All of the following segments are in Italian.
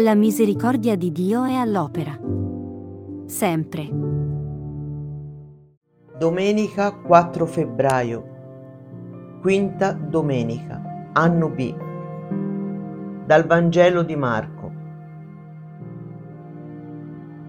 La misericordia di Dio è all'opera. Sempre. Domenica 4 febbraio. Quinta domenica. Anno B. Dal Vangelo di Marco.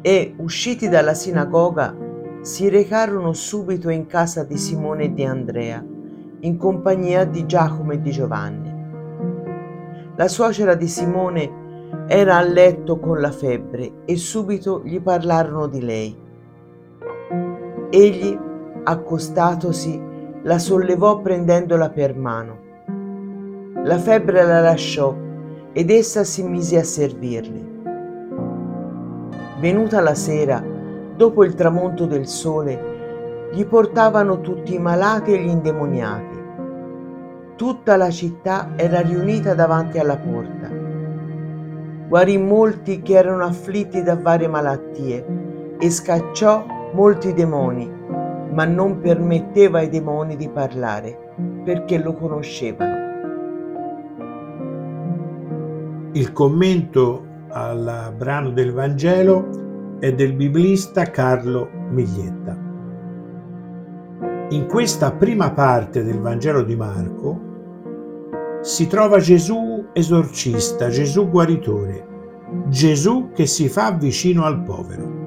E usciti dalla sinagoga si recarono subito in casa di Simone e di Andrea, in compagnia di Giacomo e di Giovanni. La suocera di Simone era a letto con la febbre e subito gli parlarono di lei. Egli, accostatosi, la sollevò prendendola per mano. La febbre la lasciò ed essa si mise a servirli. Venuta la sera, dopo il tramonto del sole, gli portavano tutti i malati e gli indemoniati. Tutta la città era riunita davanti alla porta guarì molti che erano afflitti da varie malattie e scacciò molti demoni, ma non permetteva ai demoni di parlare perché lo conoscevano. Il commento al brano del Vangelo è del biblista Carlo Miglietta. In questa prima parte del Vangelo di Marco si trova Gesù esorcista, Gesù guaritore, Gesù che si fa vicino al povero.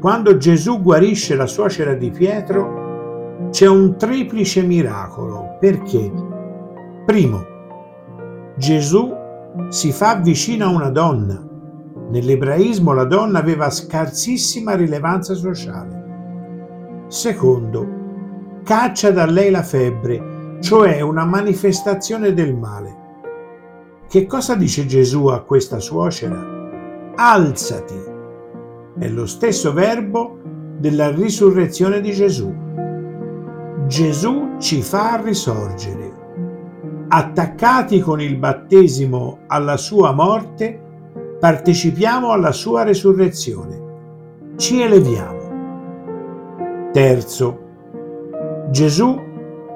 Quando Gesù guarisce la suocera di Pietro, c'è un triplice miracolo. Perché? Primo, Gesù si fa vicino a una donna. Nell'ebraismo la donna aveva scarsissima rilevanza sociale. Secondo, caccia da lei la febbre cioè una manifestazione del male. Che cosa dice Gesù a questa suocera? Alzati. È lo stesso verbo della risurrezione di Gesù. Gesù ci fa risorgere. Attaccati con il battesimo alla sua morte, partecipiamo alla sua resurrezione. Ci eleviamo. Terzo, Gesù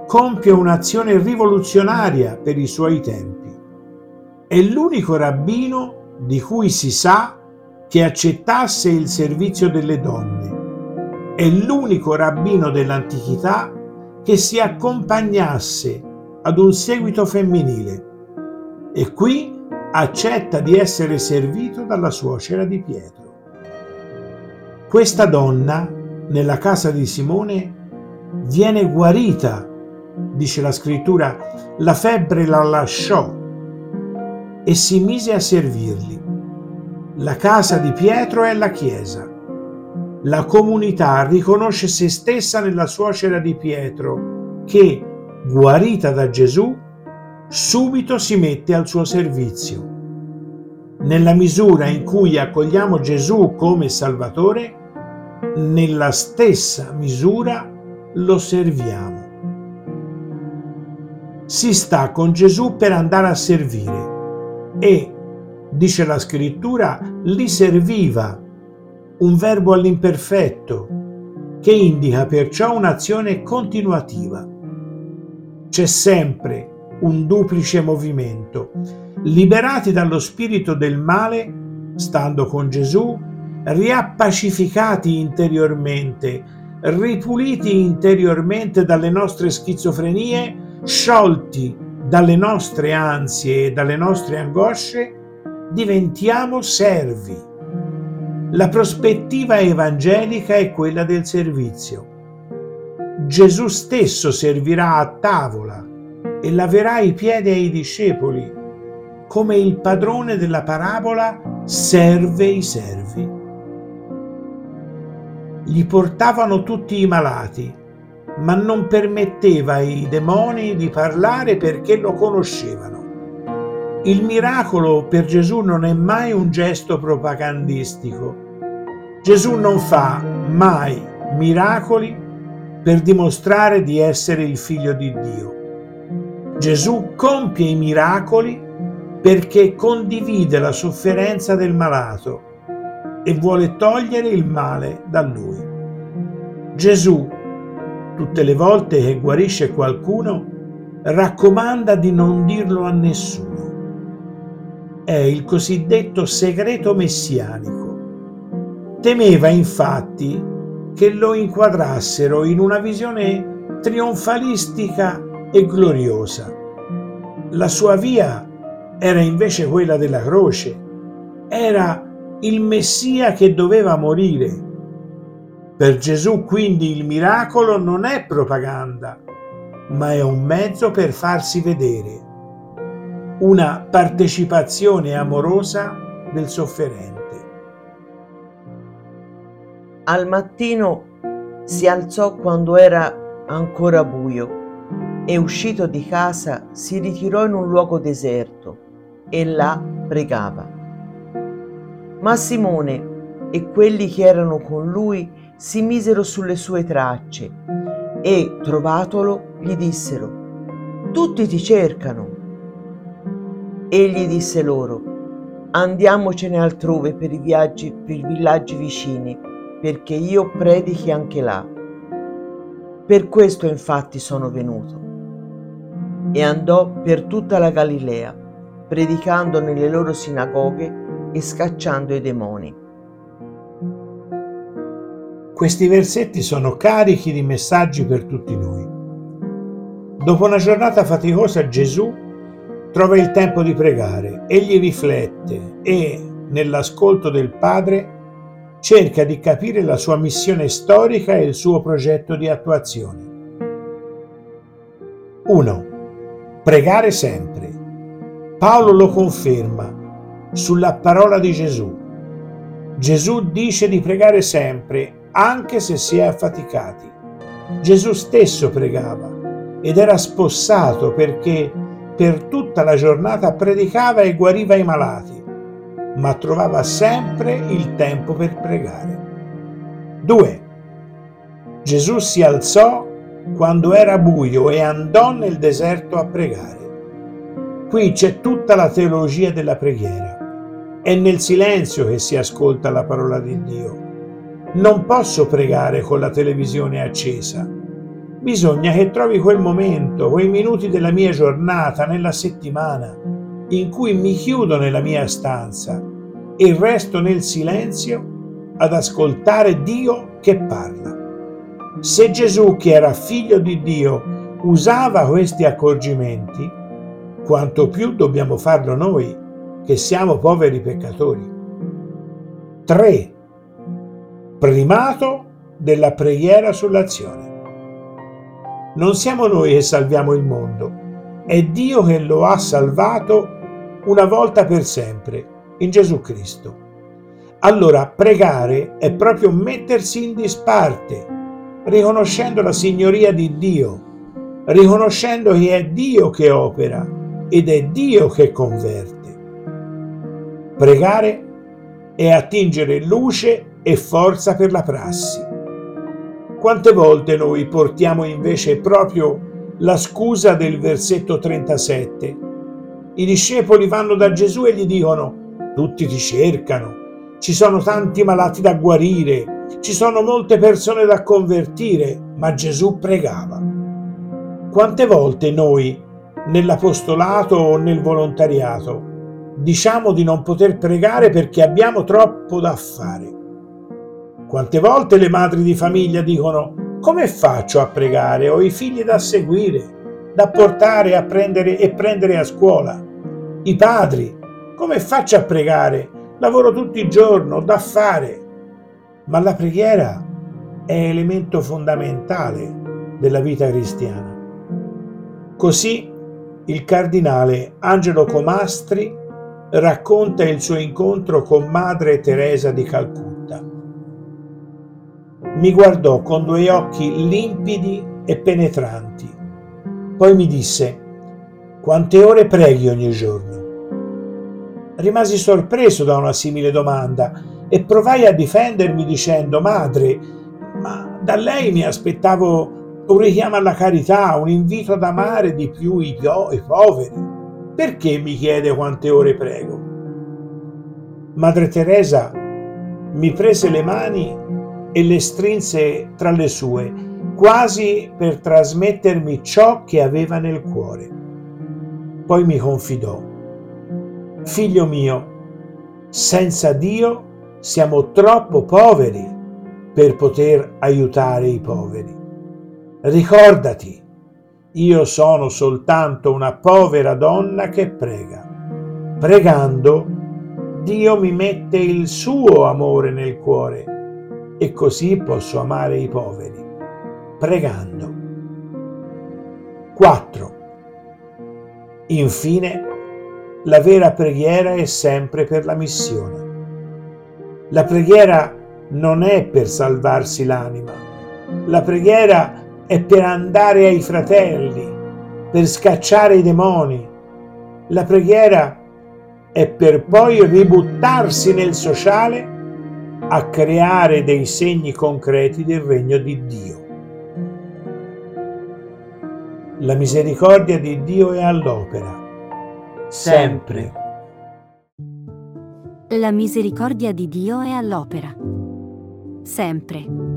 compie un'azione rivoluzionaria per i suoi tempi. È l'unico rabbino di cui si sa che accettasse il servizio delle donne. È l'unico rabbino dell'antichità che si accompagnasse ad un seguito femminile. E qui accetta di essere servito dalla suocera di Pietro. Questa donna, nella casa di Simone, viene guarita dice la scrittura, la febbre la lasciò e si mise a servirli. La casa di Pietro è la chiesa. La comunità riconosce se stessa nella suocera di Pietro che, guarita da Gesù, subito si mette al suo servizio. Nella misura in cui accogliamo Gesù come Salvatore, nella stessa misura lo serviamo si sta con Gesù per andare a servire e, dice la scrittura, li serviva, un verbo all'imperfetto, che indica perciò un'azione continuativa. C'è sempre un duplice movimento. Liberati dallo spirito del male, stando con Gesù, riappacificati interiormente, ripuliti interiormente dalle nostre schizofrenie, sciolti dalle nostre ansie e dalle nostre angosce, diventiamo servi. La prospettiva evangelica è quella del servizio. Gesù stesso servirà a tavola e laverà i piedi ai discepoli, come il padrone della parabola serve i servi. Gli portavano tutti i malati ma non permetteva ai demoni di parlare perché lo conoscevano. Il miracolo per Gesù non è mai un gesto propagandistico. Gesù non fa mai miracoli per dimostrare di essere il figlio di Dio. Gesù compie i miracoli perché condivide la sofferenza del malato e vuole togliere il male da lui. Gesù tutte le volte che guarisce qualcuno, raccomanda di non dirlo a nessuno. è il cosiddetto segreto messianico. Temeva infatti che lo inquadrassero in una visione trionfalistica e gloriosa. La sua via era invece quella della croce, era il Messia che doveva morire. Per Gesù quindi il miracolo non è propaganda, ma è un mezzo per farsi vedere, una partecipazione amorosa del sofferente. Al mattino si alzò quando era ancora buio e uscito di casa si ritirò in un luogo deserto e là pregava. Ma Simone e quelli che erano con lui si misero sulle sue tracce e, trovatolo, gli dissero, Tutti ti cercano. Egli disse loro, Andiamocene altrove per i viaggi, per i villaggi vicini, perché io predichi anche là. Per questo infatti sono venuto. E andò per tutta la Galilea, predicando nelle loro sinagoghe e scacciando i demoni. Questi versetti sono carichi di messaggi per tutti noi. Dopo una giornata faticosa Gesù trova il tempo di pregare, egli riflette e, nell'ascolto del Padre, cerca di capire la sua missione storica e il suo progetto di attuazione. 1. Pregare sempre. Paolo lo conferma sulla parola di Gesù. Gesù dice di pregare sempre anche se si è affaticati. Gesù stesso pregava ed era spossato perché per tutta la giornata predicava e guariva i malati, ma trovava sempre il tempo per pregare. 2. Gesù si alzò quando era buio e andò nel deserto a pregare. Qui c'è tutta la teologia della preghiera. È nel silenzio che si ascolta la parola di Dio non posso pregare con la televisione accesa. Bisogna che trovi quel momento, quei minuti della mia giornata, nella settimana, in cui mi chiudo nella mia stanza e resto nel silenzio ad ascoltare Dio che parla. Se Gesù, che era figlio di Dio, usava questi accorgimenti, quanto più dobbiamo farlo noi, che siamo poveri peccatori. 3 primato della preghiera sull'azione. Non siamo noi che salviamo il mondo, è Dio che lo ha salvato una volta per sempre, in Gesù Cristo. Allora pregare è proprio mettersi in disparte, riconoscendo la signoria di Dio, riconoscendo che è Dio che opera ed è Dio che converte. Pregare è attingere luce e forza per la prassi. Quante volte noi portiamo invece proprio la scusa del versetto 37? I discepoli vanno da Gesù e gli dicono, tutti ti cercano, ci sono tanti malati da guarire, ci sono molte persone da convertire, ma Gesù pregava. Quante volte noi, nell'apostolato o nel volontariato, diciamo di non poter pregare perché abbiamo troppo da fare? Quante volte le madri di famiglia dicono come faccio a pregare? Ho i figli da seguire, da portare a prendere e prendere a scuola. I padri, come faccio a pregare? Lavoro tutto il giorno, da fare. Ma la preghiera è elemento fondamentale della vita cristiana. Così il cardinale Angelo Comastri racconta il suo incontro con Madre Teresa di Calcutta mi guardò con due occhi limpidi e penetranti. Poi mi disse, quante ore preghi ogni giorno? Rimasi sorpreso da una simile domanda e provai a difendermi dicendo, madre, ma da lei mi aspettavo un richiamo alla carità, un invito ad amare di più i, pio- i poveri. Perché mi chiede quante ore prego? Madre Teresa mi prese le mani e le strinse tra le sue, quasi per trasmettermi ciò che aveva nel cuore. Poi mi confidò. Figlio mio, senza Dio siamo troppo poveri per poter aiutare i poveri. Ricordati, io sono soltanto una povera donna che prega. Pregando, Dio mi mette il suo amore nel cuore e così posso amare i poveri. Pregando. 4. Infine, la vera preghiera è sempre per la missione. La preghiera non è per salvarsi l'anima, la preghiera è per andare ai fratelli, per scacciare i demoni. La preghiera è per poi ributtarsi nel sociale a creare dei segni concreti del regno di Dio. La misericordia di Dio è all'opera sempre. La misericordia di Dio è all'opera. Sempre.